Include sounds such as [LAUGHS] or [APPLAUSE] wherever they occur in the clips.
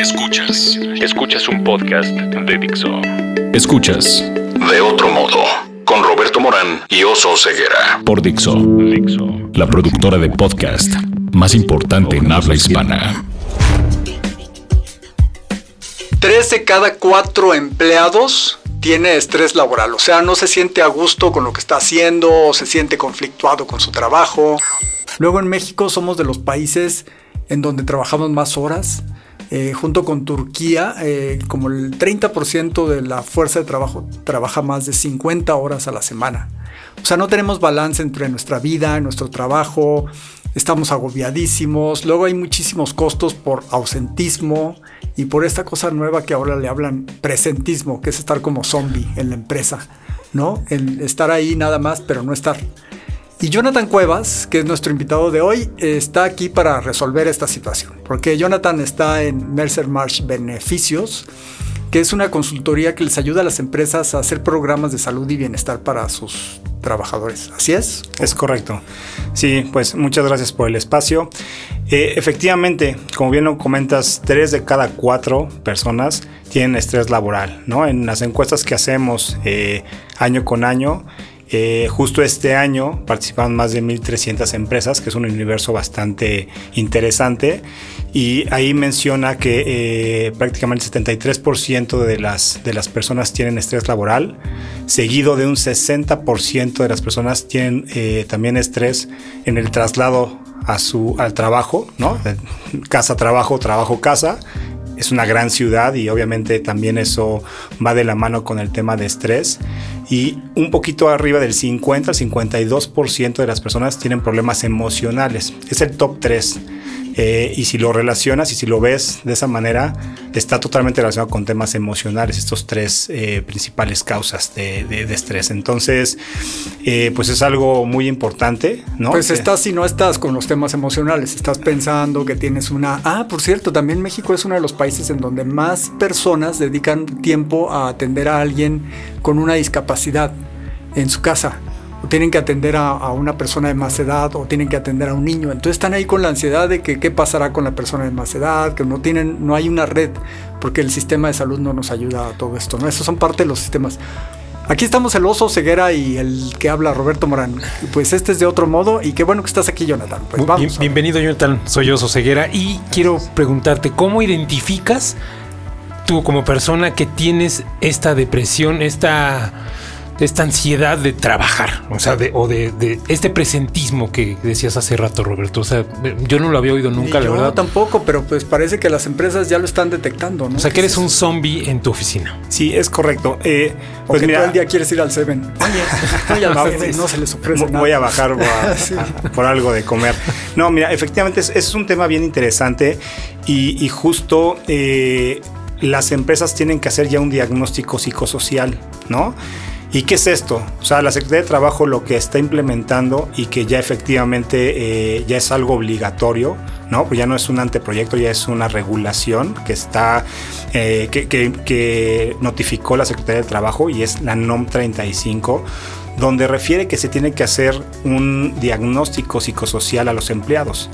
Escuchas. Escuchas un podcast de Dixo. Escuchas. De otro modo. Con Roberto Morán y Oso Ceguera. Por Dixo. Dixo. La productora de podcast más importante en habla hispana. Tres de cada cuatro empleados tiene estrés laboral, o sea, no se siente a gusto con lo que está haciendo, o se siente conflictuado con su trabajo. Luego en México somos de los países en donde trabajamos más horas, eh, junto con Turquía, eh, como el 30% de la fuerza de trabajo trabaja más de 50 horas a la semana. O sea, no tenemos balance entre nuestra vida, nuestro trabajo, estamos agobiadísimos, luego hay muchísimos costos por ausentismo y por esta cosa nueva que ahora le hablan presentismo, que es estar como zombie en la empresa, ¿no? El estar ahí nada más, pero no estar. Y Jonathan Cuevas, que es nuestro invitado de hoy, está aquí para resolver esta situación, porque Jonathan está en Mercer Marsh Beneficios, que es una consultoría que les ayuda a las empresas a hacer programas de salud y bienestar para sus trabajadores. ¿Así es? Es correcto. Sí, pues muchas gracias por el espacio. Eh, efectivamente, como bien lo comentas, tres de cada cuatro personas tienen estrés laboral, ¿no? En las encuestas que hacemos eh, año con año, eh, justo este año participaron más de 1.300 empresas, que es un universo bastante interesante. Y ahí menciona que eh, prácticamente el 73% de las, de las personas tienen estrés laboral, seguido de un 60% de las personas tienen eh, también estrés en el traslado a su, al trabajo, ¿no? Casa, trabajo, trabajo, casa es una gran ciudad y obviamente también eso va de la mano con el tema de estrés. Y un poquito arriba del 50 al 52% de las personas tienen problemas emocionales. Es el top 3. Eh, y si lo relacionas y si lo ves de esa manera, está totalmente relacionado con temas emocionales, estos tres eh, principales causas de, estrés. Entonces, eh, pues es algo muy importante, ¿no? Pues estás si no estás con los temas emocionales, estás pensando que tienes una... Ah, por cierto, también México es uno de los países en donde más personas dedican tiempo a atender a alguien con una discapacidad en su casa o tienen que atender a, una persona de más edad o tienen que atender a un niño. Entonces están ahí con la ansiedad de que qué pasará con la persona de más edad, que no tienen, no hay una red, porque el sistema de salud no nos ayuda a todo esto. ¿no? Esos son parte de los sistemas. Aquí estamos el oso ceguera y el que habla Roberto Morán. Pues este es de otro modo y qué bueno que estás aquí, Jonathan. Pues vamos. bienvenido, Jonathan. Soy oso ceguera y quiero preguntarte cómo identificas tú como persona que tienes esta depresión, esta esta ansiedad de trabajar, o sea, de, o de, este presentismo que decías hace rato, Roberto. O sea, yo no lo había oído nunca, la verdad. No, tampoco, pero pues parece que las empresas ya lo están detectando, ¿no? O sea, que eres un zombie en tu oficina. Sí, es correcto. Eh, pues mira, todo el día quieres ir al Seven. [LAUGHS] Oye, [LAUGHS] no, se les ofrece nada. Voy a [LAUGHS] bajar por algo de comer. No, mira, efectivamente es, un tema bien interesante y, justo eh, las empresas tienen que hacer ya un diagnóstico psicosocial, ¿no? ¿Y qué es esto? O sea, la Secretaría de Trabajo lo que está implementando y que ya efectivamente eh, ya es algo obligatorio, ¿no? Pues ya no es un anteproyecto, ya es una regulación que está, eh, que, que notificó la Secretaría de Trabajo y es la NOM 35 donde refiere que se tiene que hacer un diagnóstico psicosocial a los empleados.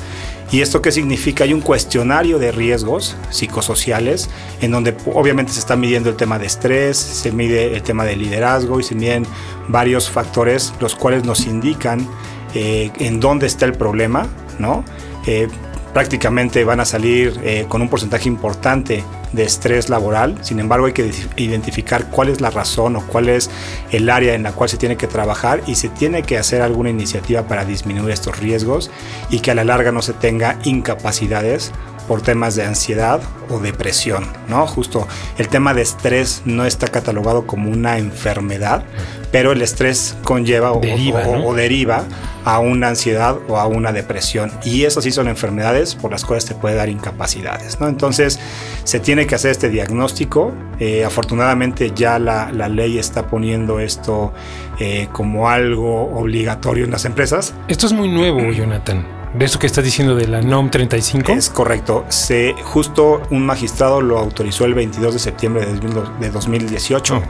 ¿Y esto qué significa? Hay un cuestionario de riesgos psicosociales en donde obviamente se está midiendo el tema de estrés, se mide el tema de liderazgo y se miden varios factores los cuales nos indican eh, en dónde está el problema, ¿no? Eh, prácticamente van a salir eh, con un porcentaje importante de estrés laboral. Sin embargo, hay que identificar cuál es la razón o cuál es el área en la cual se tiene que trabajar y se tiene que hacer alguna iniciativa para disminuir estos riesgos y que a la larga no se tenga incapacidades por temas de ansiedad o depresión, ¿no? Justo el tema de estrés no está catalogado como una enfermedad, pero el estrés conlleva o deriva, a una ansiedad o a una depresión. Y eso sí son enfermedades por las cuales te puede dar incapacidades, ¿no? Entonces se tiene que hacer este diagnóstico. Eh, afortunadamente ya la, ley está poniendo esto eh, como algo obligatorio en las empresas. Esto es muy nuevo, Jonathan de eso que estás diciendo de la NOM 35. Es correcto. Se, justo un magistrado lo autorizó el 22 de septiembre de, 2018.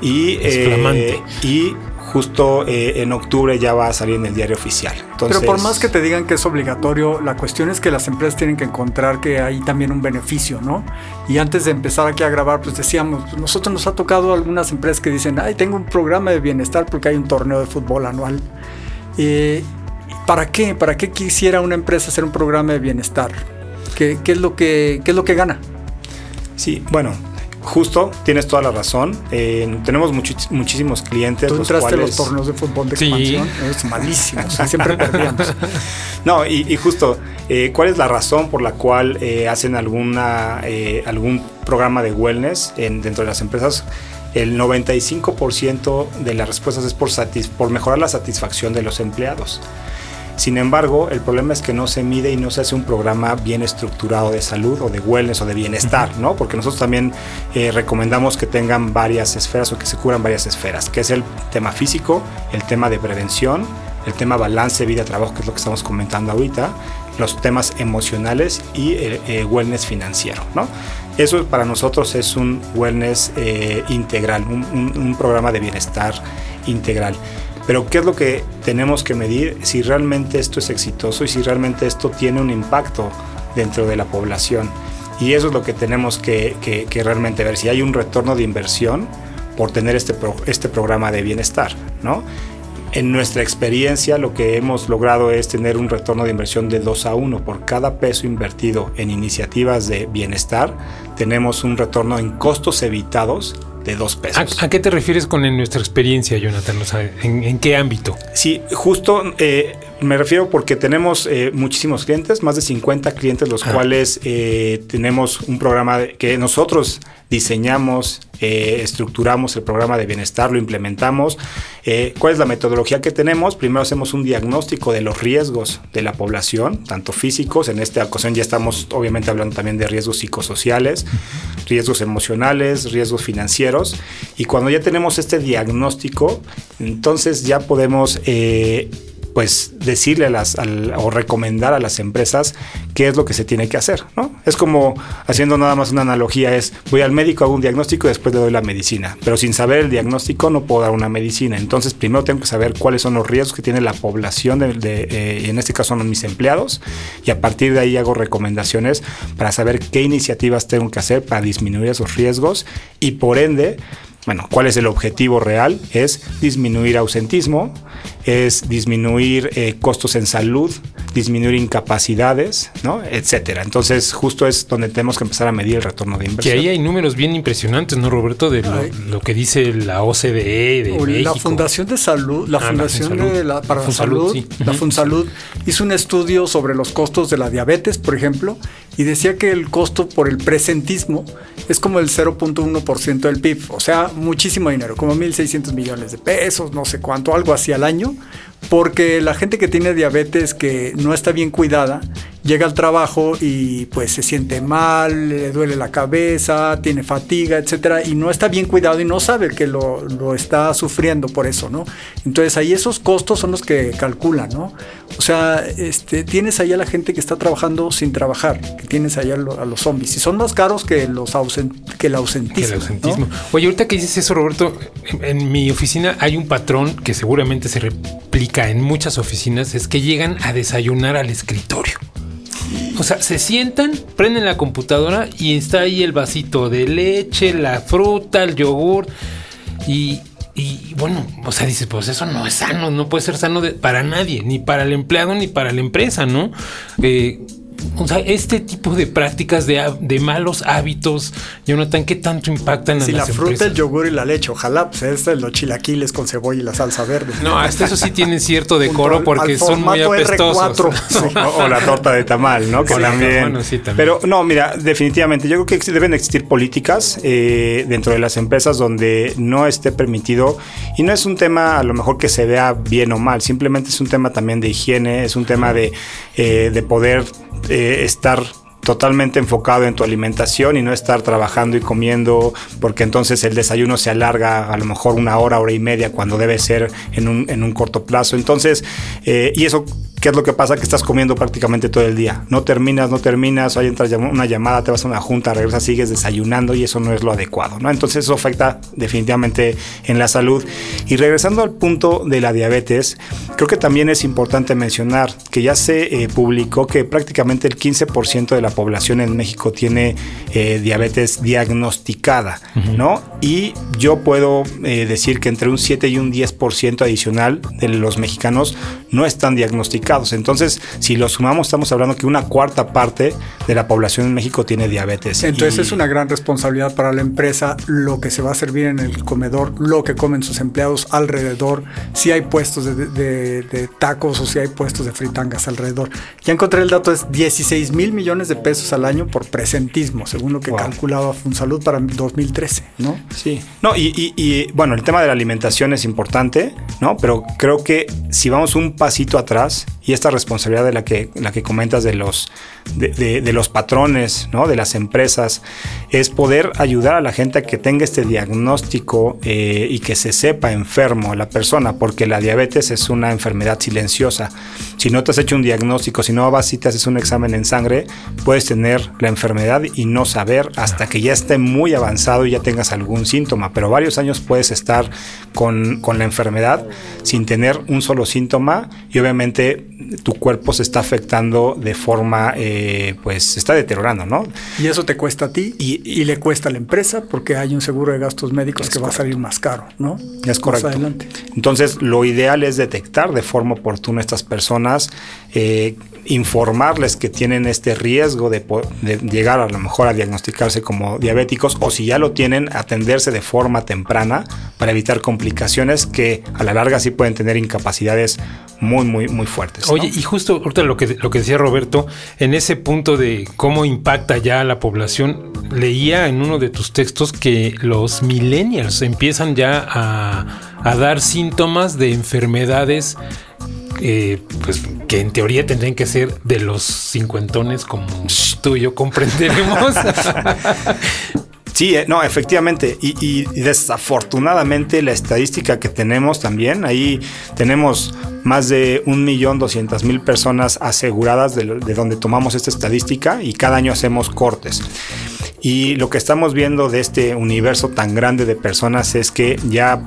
y, [LAUGHS] es eh, y justo eh, en octubre ya va a salir en el diario oficial. Pero por más que te digan que es obligatorio, la cuestión es que las empresas tienen que encontrar que hay también un beneficio, ¿no? Y antes de empezar aquí a grabar, pues decíamos, pues nosotros nos ha tocado algunas empresas que dicen, ay, tengo un programa de bienestar porque hay un torneo de fútbol anual. Eh, ¿Para qué? ¿Para qué quisiera una empresa hacer un programa de bienestar? ¿Qué, qué es, lo que, qué es lo que gana? Sí, bueno, Justo, tienes toda la razón. Eh, tenemos muchísimos clientes. Tú entraste los torneos de fútbol de expansión. Es malísimo. siempre [LAUGHS] perdíamos. No, y, justo, eh, ¿cuál es la razón por la cual eh, hacen alguna, algún programa de wellness dentro de las empresas? El 95% de las respuestas es por, por mejorar la satisfacción de los empleados. Sin embargo, el problema es que no se mide y no se hace un programa bien estructurado de salud o de wellness o de bienestar, ¿no? Porque nosotros también eh, recomendamos que tengan varias esferas o que se cubran varias esferas, que es el tema físico, el tema de prevención, el tema balance vida-trabajo, que es lo que estamos comentando ahorita, los temas emocionales y el eh, wellness financiero, ¿no? Eso para nosotros es un wellness eh, integral, un programa de bienestar integral. Pero ¿qué es lo que tenemos que medir? Si realmente esto es exitoso y si realmente esto tiene un impacto dentro de la población. Y eso es lo que tenemos que, realmente ver, si hay un retorno de inversión por tener este, este programa de bienestar, ¿no? En nuestra experiencia lo que hemos logrado es tener un retorno de inversión de 2 a 1. Por cada peso invertido en iniciativas de bienestar, tenemos un retorno en costos evitados de dos pesos. ¿A, qué te refieres con en nuestra experiencia, Jonathan? ¿en, qué ámbito? Sí, justo eh, me refiero porque tenemos eh, muchísimos clientes, más de 50 clientes, los ah. cuales eh, tenemos un programa que nosotros diseñamos, estructuramos el programa de bienestar, lo implementamos. ¿Cuál es la metodología que tenemos? Primero hacemos un diagnóstico de los riesgos de la población, tanto físicos, en esta ocasión ya estamos obviamente hablando también de riesgos psicosociales, riesgos emocionales, riesgos financieros. Y cuando ya tenemos este diagnóstico, entonces ya podemos eh, pues decirle las, o recomendar a las empresas qué es lo que se tiene que hacer, ¿no? Es como haciendo nada más una analogía, es voy al médico, hago un diagnóstico y después le doy la medicina, pero sin saber el diagnóstico no puedo dar una medicina, entonces primero tengo que saber cuáles son los riesgos que tiene la población, de, eh, en este caso son mis empleados, y a partir de ahí hago recomendaciones para saber qué iniciativas tengo que hacer para disminuir esos riesgos. Y por ende bueno, ¿cuál es el objetivo real? Es disminuir ausentismo, es disminuir eh, costos en salud, disminuir incapacidades, ¿no? etcétera. Entonces, justo es donde tenemos que empezar a medir el retorno de inversión. Que ahí hay números bien impresionantes, ¿no, Roberto? De lo, que dice la OCDE de La Fundación de Salud, la ah, Fundación de la, para la Salud, la Funsalud, hizo un estudio sobre los costos de la diabetes, por ejemplo, y decía que el costo por el presentismo es como el 0.1% del PIB, o sea, muchísimo dinero, como 1.600 millones de pesos, no sé cuánto, algo así al año, porque la gente que tiene diabetes que no está bien cuidada, llega al trabajo y pues se siente mal, le duele la cabeza, tiene fatiga, etcétera, y no está bien cuidado y no sabe que lo, está sufriendo por eso, ¿no? Entonces ahí esos costos son los que calculan, ¿no? O sea, este, tienes ahí a la gente que está trabajando sin trabajar, que tienes ahí a, los zombies, y son más caros que, los que el ausentismo. Oye, ahorita que dices eso, Roberto, en mi oficina hay un patrón que seguramente se replica en muchas oficinas, es que llegan a desayunar al escritorio. O sea, se sientan, prenden la computadora y está ahí el vasito de leche, la fruta, el yogur. Y, bueno, o sea, dices, pues eso no es sano, no puede ser sano para nadie, ni para el empleado ni para la empresa, ¿no? Eh, o sea, este tipo de prácticas de, malos hábitos, Jonathan, ¿qué tanto impactan si la fruta, el yogur y la leche, ojalá, pues este los chilaquiles con cebolla y la salsa verde. No, hasta eso sí tienen cierto decoro porque son muy apestosos. [LAUGHS] o, la torta de tamal, ¿no? también. Pero no, mira, definitivamente, yo creo que deben existir políticas eh, dentro de las empresas donde no esté permitido y no es un tema a lo mejor que se vea bien o mal, simplemente es un tema también de higiene, es un tema de, eh, de poder eh, estar totalmente enfocado en tu alimentación y no estar trabajando y comiendo porque entonces el desayuno se alarga a lo mejor una hora, hora y media cuando debe ser en un, en un corto plazo. Entonces, eh, y eso ¿Qué es lo que pasa? Que estás comiendo prácticamente todo el día. No terminas, no terminas, ahí entra una llamada, te vas a una junta, regresas, sigues desayunando y eso no es lo adecuado, ¿no? Entonces eso afecta definitivamente en la salud. Y regresando al punto de la diabetes, creo que también es importante mencionar que ya se eh, publicó que prácticamente el 15% de la población en México tiene eh, diabetes diagnosticada, ¿no? Y yo puedo eh, decir que entre un 7 y un 10% adicional de los mexicanos no están diagnosticados. Entonces, si lo sumamos, estamos hablando que una cuarta parte de la población en México tiene diabetes. Entonces es una gran responsabilidad para la empresa lo que se va a servir en el comedor, lo que comen sus empleados alrededor, si hay puestos de, tacos o si hay puestos de fritangas alrededor. Ya encontré el dato, es 16 mil millones de pesos al año por presentismo, según lo que calculaba Funsalud para 2013, ¿no? Sí. No, y, y bueno, el tema de la alimentación es importante, ¿no? Pero creo que si vamos un pasito atrás y esta responsabilidad de la que, la que comentas de los, de, los patrones, ¿no? de las empresas, es poder ayudar a la gente a que tenga este diagnóstico eh, y que se sepa enfermo la persona, porque la diabetes es una enfermedad silenciosa. Si no te has hecho un diagnóstico, si no vas y te haces un examen en sangre, puedes tener la enfermedad y no saber hasta que ya esté muy avanzado y ya tengas algún síntoma, pero varios años puedes estar con, con la enfermedad sin tener un solo síntoma y obviamente tu cuerpo se está afectando de forma, eh, pues se está deteriorando, ¿no? Y eso te cuesta a ti y, le cuesta a la empresa porque hay un seguro de gastos médicos que va a salir más caro, ¿no? Es correcto. adelante. Entonces, lo ideal es detectar de forma oportuna a estas personas, eh, informarles que tienen este riesgo de, llegar a lo mejor a diagnosticarse como diabéticos o si ya lo tienen, atenderse de forma temprana para evitar complicaciones que a la larga sí pueden tener incapacidades muy, muy, muy fuertes. Oye, y justo lo que, lo que decía Roberto, en ese punto de cómo impacta ya a la población, leía en uno de tus textos que los millennials empiezan ya a dar síntomas de enfermedades eh, pues que en teoría tendrían que ser de los cincuentones como tú y yo comprenderemos. [LAUGHS] Sí, eh, no, efectivamente. Y, desafortunadamente la estadística que tenemos también, ahí tenemos más de un millón doscientas mil personas aseguradas de, de, donde tomamos esta estadística y cada año hacemos cortes. Y lo que estamos viendo de este universo tan grande de personas es que ya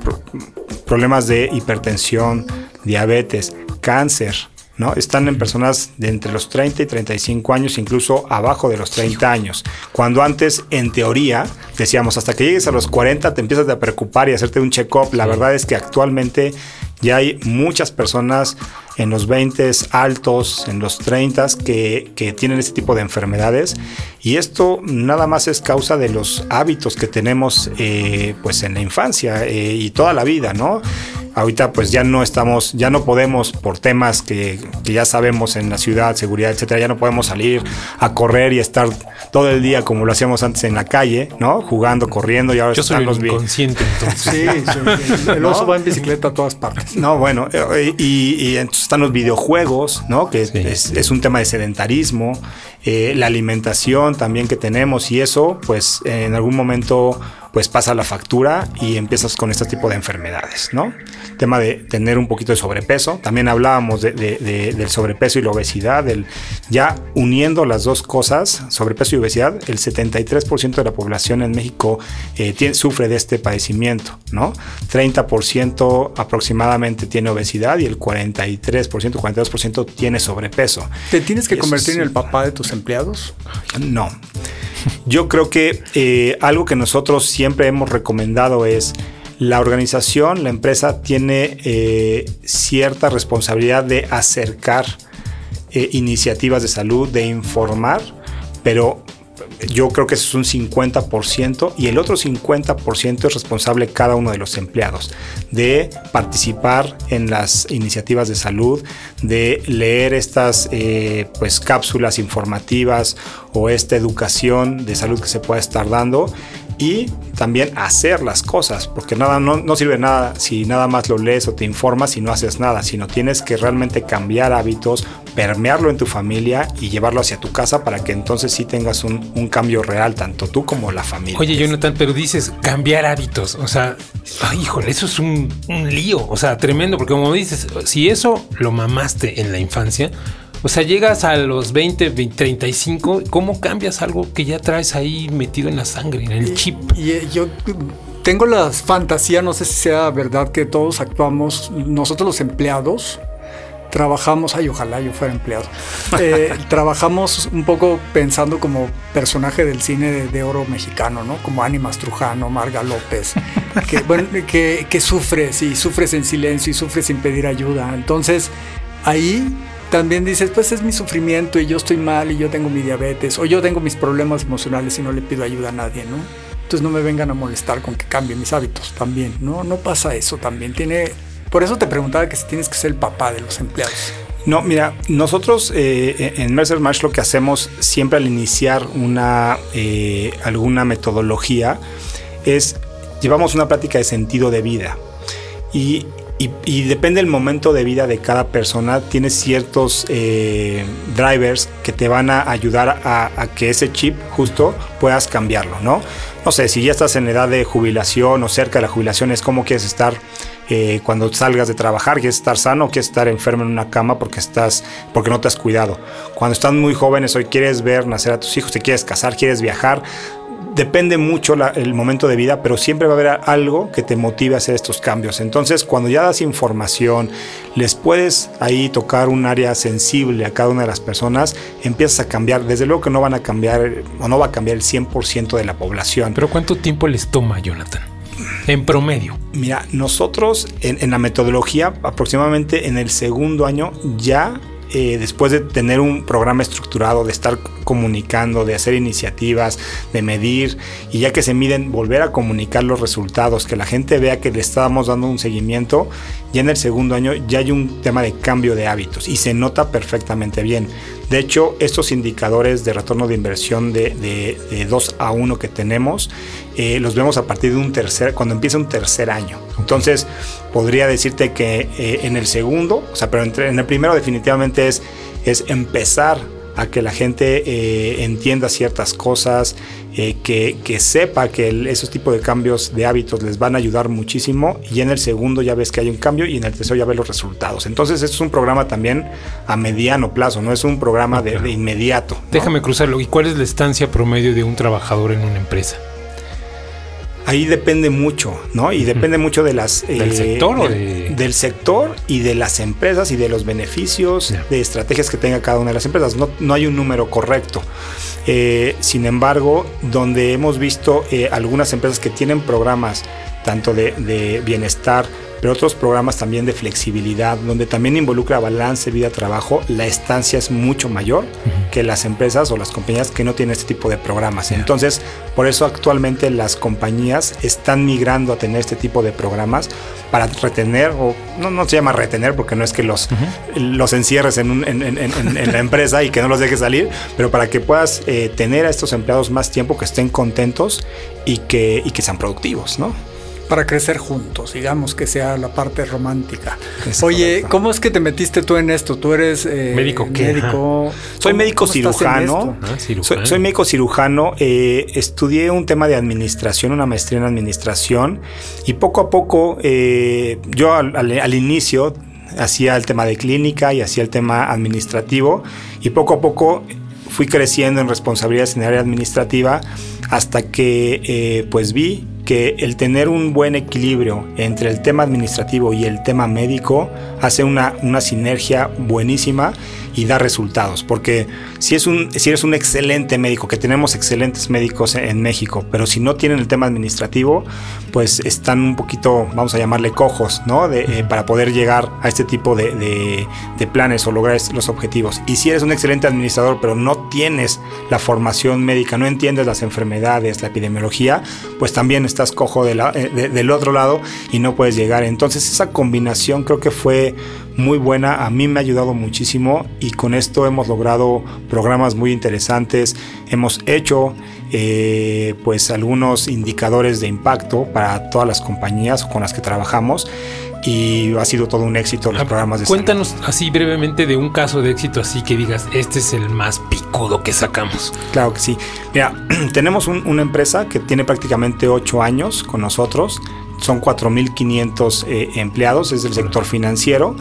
problemas de hipertensión, diabetes, cáncer, ¿no? Están en personas de entre los 30 y 35 años, incluso abajo de los 30 años. Cuando antes, en teoría, decíamos, hasta que llegues a los 40 te empiezas a preocupar y hacerte un check-up. La verdad es que actualmente ya hay muchas personas en los 20 altos, en los 30 que, que tienen este tipo de enfermedades y esto nada más es causa de los hábitos que tenemos eh, pues en la infancia eh, y toda la vida, ¿no? Ahorita pues ya no estamos, ya no podemos por temas que, ya sabemos en la ciudad, seguridad, etcétera, ya no podemos salir a correr y estar todo el día como lo hacíamos antes en la calle, ¿no? Jugando, corriendo y ahora Yo soy inconsciente entonces. Sí, [LAUGHS] el oso va en bicicleta a todas partes. No, bueno, eh, y, entonces están los videojuegos, ¿no? Que es, es, un tema de sedentarismo, eh, la alimentación también que tenemos y eso, pues en algún momento pues pasa la factura y empiezas con este tipo de enfermedades, ¿no? Tema de tener un poquito de sobrepeso. También hablábamos de, del sobrepeso y la obesidad, del, ya uniendo las dos cosas, sobrepeso y obesidad, el 73% de la población en México eh, sufre de este padecimiento, ¿no? 30% aproximadamente tiene obesidad y el 43%, 42% tiene sobrepeso. ¿Te tienes que convertir en el papá de tus empleados? No. Yo creo que eh, algo que nosotros siempre hemos recomendado es la organización, la empresa tiene eh, cierta responsabilidad de acercar eh, iniciativas de salud, de informar, pero yo creo que eso es un 50% y el otro 50% es responsable cada uno de los empleados de participar en las iniciativas de salud, de leer estas eh, pues cápsulas informativas o esta educación de salud que se puede estar dando y también hacer las cosas, porque nada, no, no, sirve nada si nada más lo lees o te informas y no haces nada, sino tienes que realmente cambiar hábitos, permearlo en tu familia y llevarlo hacia tu casa para que entonces sí tengas un, cambio real, tanto tú como la familia. Oye, Jonathan, pero dices cambiar hábitos, o sea, híjole, eso es un, un lío, o sea, tremendo, porque como dices, si eso lo mamaste en la infancia, o sea, llegas a los 20, 35, ¿cómo cambias algo que ya traes ahí metido en la sangre, en el chip? Y, eh, yo tengo la fantasía, no sé si sea verdad, que todos actuamos, nosotros los empleados, trabajamos, ay, ojalá yo fuera empleado, [LAUGHS] eh, trabajamos un poco pensando como personaje del cine de, oro mexicano, ¿no? Como Ánimas Trujano, Marga López, [LAUGHS] que, bueno, que, que sufres y sufres en silencio y sufres sin pedir ayuda. Entonces, ahí también dices, pues es mi sufrimiento y yo estoy mal y yo tengo mi diabetes o yo tengo mis problemas emocionales y no le pido ayuda a nadie, ¿no? Entonces no me vengan a molestar con que cambie mis hábitos también, ¿no? No pasa eso también. Tiene, por eso te preguntaba que si tienes que ser el papá de los empleados. No, mira, nosotros eh, en Mercer March lo que hacemos siempre al iniciar una, eh, alguna metodología es llevamos una práctica de sentido de vida. Y y, depende del momento de vida de cada persona, tienes ciertos eh, drivers que te van a ayudar a, que ese chip justo puedas cambiarlo, ¿no? No sé, si ya estás en edad de jubilación o cerca de la jubilación, es como quieres estar eh, cuando salgas de trabajar, quieres estar sano, quieres estar enfermo en una cama porque estás, porque no te has cuidado. Cuando estás muy jóvenes, hoy quieres ver nacer a tus hijos, te quieres casar, quieres viajar, depende mucho el momento de vida, pero siempre va a haber algo que te motive a hacer estos cambios. Entonces, cuando ya das información, les puedes ahí tocar un área sensible a cada una de las personas, empiezas a cambiar. Desde luego que no van a cambiar o no va a cambiar el 100% de la población. Pero ¿cuánto tiempo les toma, Jonathan? En promedio. Mira, nosotros en, en la metodología, aproximadamente en el segundo año ya eh, después de tener un programa estructurado, de estar comunicando, de hacer iniciativas, de medir, y ya que se miden, volver a comunicar los resultados, que la gente vea que le estamos dando un seguimiento, ya en el segundo año ya hay un tema de cambio de hábitos y se nota perfectamente bien. De hecho, estos indicadores de retorno de inversión de, 2 a 1 que tenemos, eh, los vemos a partir de un tercer, cuando empieza un tercer año. Entonces, podría decirte que eh, en el segundo, o sea, pero en el primero definitivamente es, es empezar a que la gente eh, entienda ciertas cosas, eh, que, sepa que esos tipos de cambios de hábitos les van a ayudar muchísimo y en el segundo ya ves que hay un cambio y en el tercero ya ves los resultados. Entonces esto es un programa también a mediano plazo, no es un programa de, inmediato. Déjame cruzarlo. ¿Y cuál es la estancia promedio de un trabajador en una empresa? Ahí depende mucho, ¿no? Y depende mucho de las... ¿Del eh, sector Del sector y de las empresas y de los beneficios, de estrategias que tenga cada una de las empresas. No, no hay un número correcto. Eh, sin embargo, donde hemos visto eh, algunas empresas que tienen programas tanto de, de bienestar, pero otros programas también de flexibilidad, donde también involucra balance vida-trabajo, la estancia es mucho mayor que las empresas o las compañías que no tienen este tipo de programas. Entonces, por eso actualmente las compañías están migrando a tener este tipo de programas para retener, o no, no se llama retener porque no es que los, los encierres en, en, la empresa y que no los dejes salir, pero para que puedas eh, tener a estos empleados más tiempo, que estén contentos y que, y que sean productivos, ¿no? Para crecer juntos, digamos que sea la parte romántica. Oye, ¿cómo es que te metiste tú en esto? Tú eres eh, médico. médico soy médico cirujano. Ah, soy, médico cirujano. Eh, estudié un tema de administración, una maestría en administración, y poco a poco, eh, yo al, inicio hacía el tema de clínica y hacía el tema administrativo, y poco a poco fui creciendo en responsabilidades en el área administrativa hasta que pues vi que el tener un buen equilibrio entre el tema administrativo y el tema médico hace una, una sinergia buenísima y da resultados. Porque si, es un, si eres un excelente médico, que tenemos excelentes médicos en México, pero si no tienen el tema administrativo, pues están un poquito, vamos a llamarle cojos, ¿no? Eh, para poder llegar a este tipo de, de, planes o lograr los objetivos. Y si eres un excelente administrador, pero no tienes la formación médica, no entiendes las enfermedades, la epidemiología, pues también estás cojo eh, del otro lado y no puedes llegar. Entonces esa combinación creo que fue muy buena, a mí me ha ayudado muchísimo y con esto hemos logrado programas muy interesantes, hemos hecho eh, pues algunos indicadores de impacto para todas las compañías con las que trabajamos y ha sido todo un éxito los ah, programas de Cuéntanos así brevemente de un caso de éxito así que digas, este es el más picudo que sacamos. Claro que sí. Mira, [CLEARS THROAT] tenemos una empresa que tiene prácticamente ocho años con nosotros, son 4.500 eh, empleados, es del sector financiero.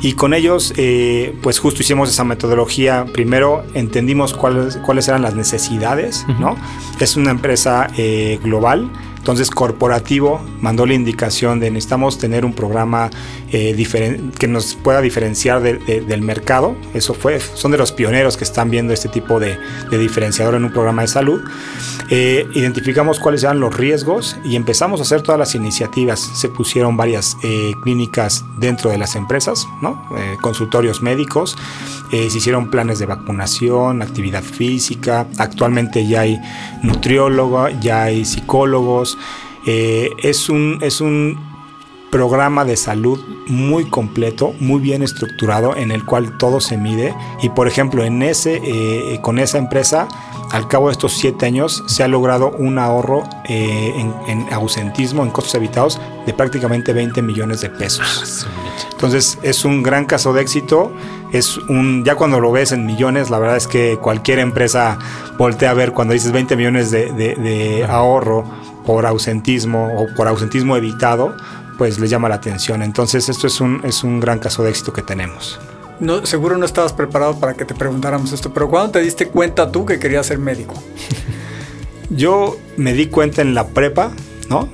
Y con ellos, eh, pues justo hicimos esa metodología. Primero entendimos cuáles, cuáles eran las necesidades, ¿no? Es una empresa eh, global entonces, corporativo mandó la indicación de necesitamos tener un programa eh, que nos pueda diferenciar del mercado. Eso fue, son de los pioneros que están viendo este tipo de, diferenciador en un programa de salud. Eh, identificamos cuáles eran los riesgos y empezamos a hacer todas las iniciativas. Se pusieron varias eh, clínicas dentro de las empresas, consultorios médicos, se hicieron planes de vacunación, actividad física. Actualmente ya hay nutriólogo, ya hay psicólogos eh, es, un, es un programa de salud muy completo, muy bien estructurado, en el cual todo se mide. Y por ejemplo, en ese, eh, con esa empresa, al cabo de estos siete años, se ha logrado un ahorro eh, en, en, ausentismo, en costos evitados, de prácticamente 20 millones de pesos. Entonces, es un gran caso de éxito. Es un, ya cuando lo ves en millones, la verdad es que cualquier empresa voltea a ver cuando dices 20 millones de, de ahorro por ausentismo o por ausentismo evitado, pues les llama la atención. Entonces esto es un, es un gran caso de éxito que tenemos. No, seguro no estabas preparado para que te preguntáramos esto, pero ¿cuándo te diste cuenta tú que querías ser médico? [LAUGHS] Yo me di cuenta en la prepa, ¿no?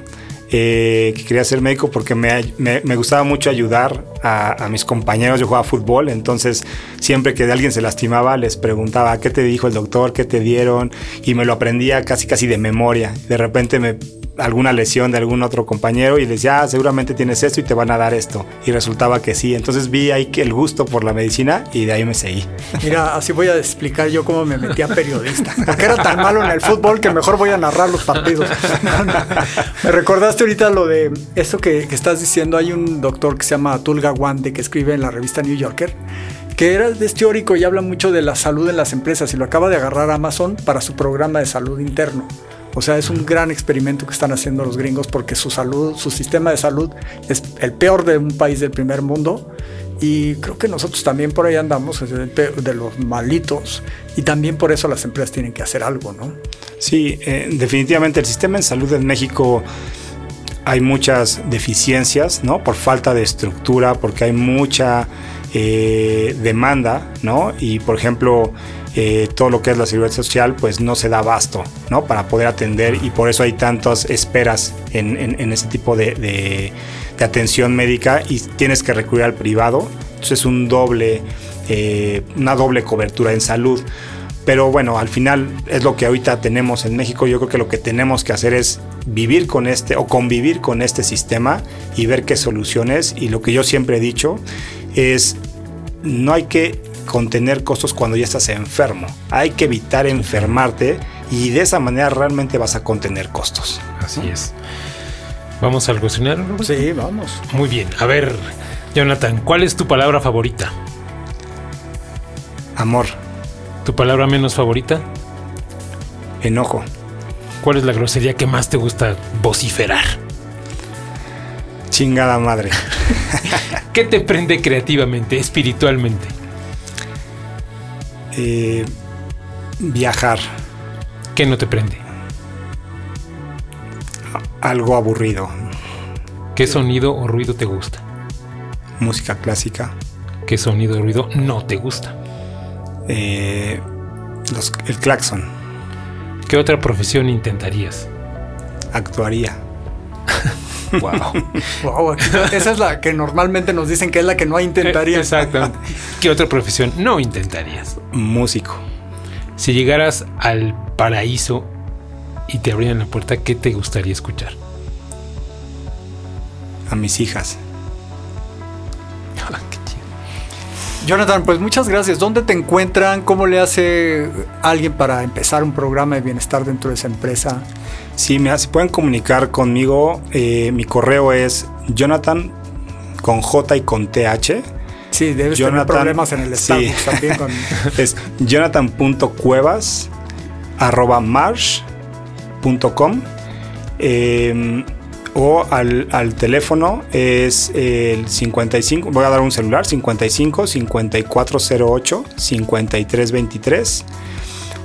Eh, que quería ser médico porque me, me, gustaba mucho ayudar a, a, mis compañeros. Yo jugaba fútbol, entonces siempre que alguien se lastimaba les preguntaba qué te dijo el doctor, qué te dieron y me lo aprendía casi casi de memoria. De repente me alguna lesión de algún otro compañero y les decía, ah, seguramente tienes esto y te van a dar esto. Y resultaba que sí. Entonces vi ahí que el gusto por la medicina y de ahí me seguí. [LAUGHS] Mira, así voy a explicar yo cómo me metí a periodista. Porque era tan malo en el fútbol que mejor voy a narrar los partidos. [LAUGHS] Me recordaste ahorita lo de esto que, estás diciendo. Hay un doctor que se llama Atul Gawande que escribe en la revista New Yorker que era, es teórico y habla mucho de la salud en las empresas y lo acaba de agarrar Amazon para su programa de salud interno. O sea, es un gran experimento que están haciendo los gringos porque su salud, su sistema de salud es el peor de un país del primer mundo. Y creo que nosotros también por ahí andamos de los malitos y también por eso las empresas tienen que hacer algo, ¿no? Sí, eh, definitivamente el sistema de salud en México hay muchas deficiencias, ¿no? Por falta de estructura, porque hay mucha eh, demanda, ¿no? Y por ejemplo, eh, todo lo que es la seguridad social, pues no se da abasto, ¿no? Para poder atender y por eso hay tantas esperas en, ese tipo de, de, atención médica y tienes que recurrir al privado. Entonces es un doble, eh, una doble cobertura en salud. Pero bueno, al final es lo que ahorita tenemos en México. Yo creo que lo que tenemos que hacer es vivir con este o convivir con este sistema y ver qué soluciones. Y lo que yo siempre he dicho es, no hay que contener costos cuando ya estás enfermo. Hay que evitar enfermarte y de esa manera realmente vas a contener costos. Así es. ¿Vamos al cuestionario? Sí, vamos. Muy bien. A ver, Jonathan, ¿cuál es tu palabra favorita? Amor. ¿Tu palabra menos favorita? Enojo. ¿Cuál es la grosería que más te gusta vociferar? Chingada madre. [LAUGHS] ¿Qué te prende creativamente, espiritualmente? Eh, viajar. ¿Qué no te prende? Algo aburrido. ¿Qué sonido o ruido te gusta? Música clásica. ¿Qué sonido o ruido no te gusta? Eh, el claxon. ¿Qué otra profesión intentarías? Actuaría. [LAUGHS] wow. Esa es la que normalmente nos dicen que es la que no intentarías. Exactamente. ¿Qué otra profesión no intentarías? Músico. Si llegaras al paraíso y te abrieran la puerta, ¿qué te gustaría escuchar? A mis hijas. Jonathan, pues muchas gracias. ¿Dónde te encuentran? ¿Cómo le hace alguien para empezar un programa de bienestar dentro de esa empresa? Sí, me se pueden comunicar conmigo. Eh, mi correo es Jonathan con J y con TH. Sí, debes tener problemas en el sí. también. Con... [LAUGHS] es jonathan.cuevas arroba marsh.com o al, al, teléfono es el 55, voy a dar un celular, 55 5408 5323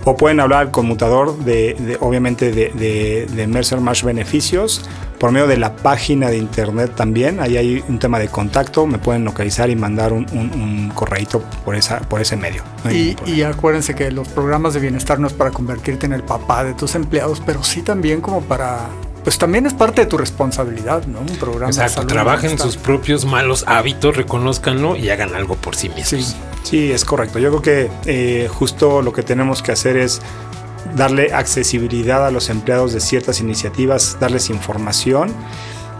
o pueden hablar al conmutador de, obviamente de, de, Mercer Marsh Beneficios por medio de la página de internet también. Ahí hay un tema de contacto, me pueden localizar y mandar un, un, correíto por, esa, por ese medio. y, y, acuérdense que los programas de bienestar no es para convertirte en el papá de tus empleados, pero sí también como para pues también es parte de tu responsabilidad, ¿no? Un programa. Exacto, trabajen sus propios malos hábitos, reconozcanlo y hagan algo por sí mismos. Sí, es correcto. Yo creo que eh, justo lo que tenemos que hacer es darle accesibilidad a los empleados de ciertas iniciativas, darles información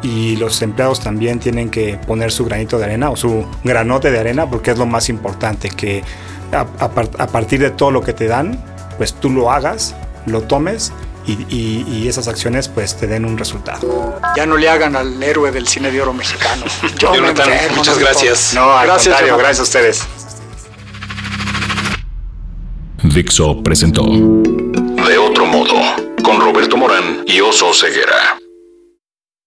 y los empleados también tienen que poner su granito de arena o su granote de arena porque es lo más importante, que a partir de todo lo que te dan, pues tú lo hagas, lo tomes y, esas acciones pues te den un resultado. Ya no le hagan al héroe del cine de oro mexicano. [LAUGHS] muchas gracias. No, gracias, gracias a ustedes. Dixo presentó De otro modo con Roberto Morán y Oso Ceguera.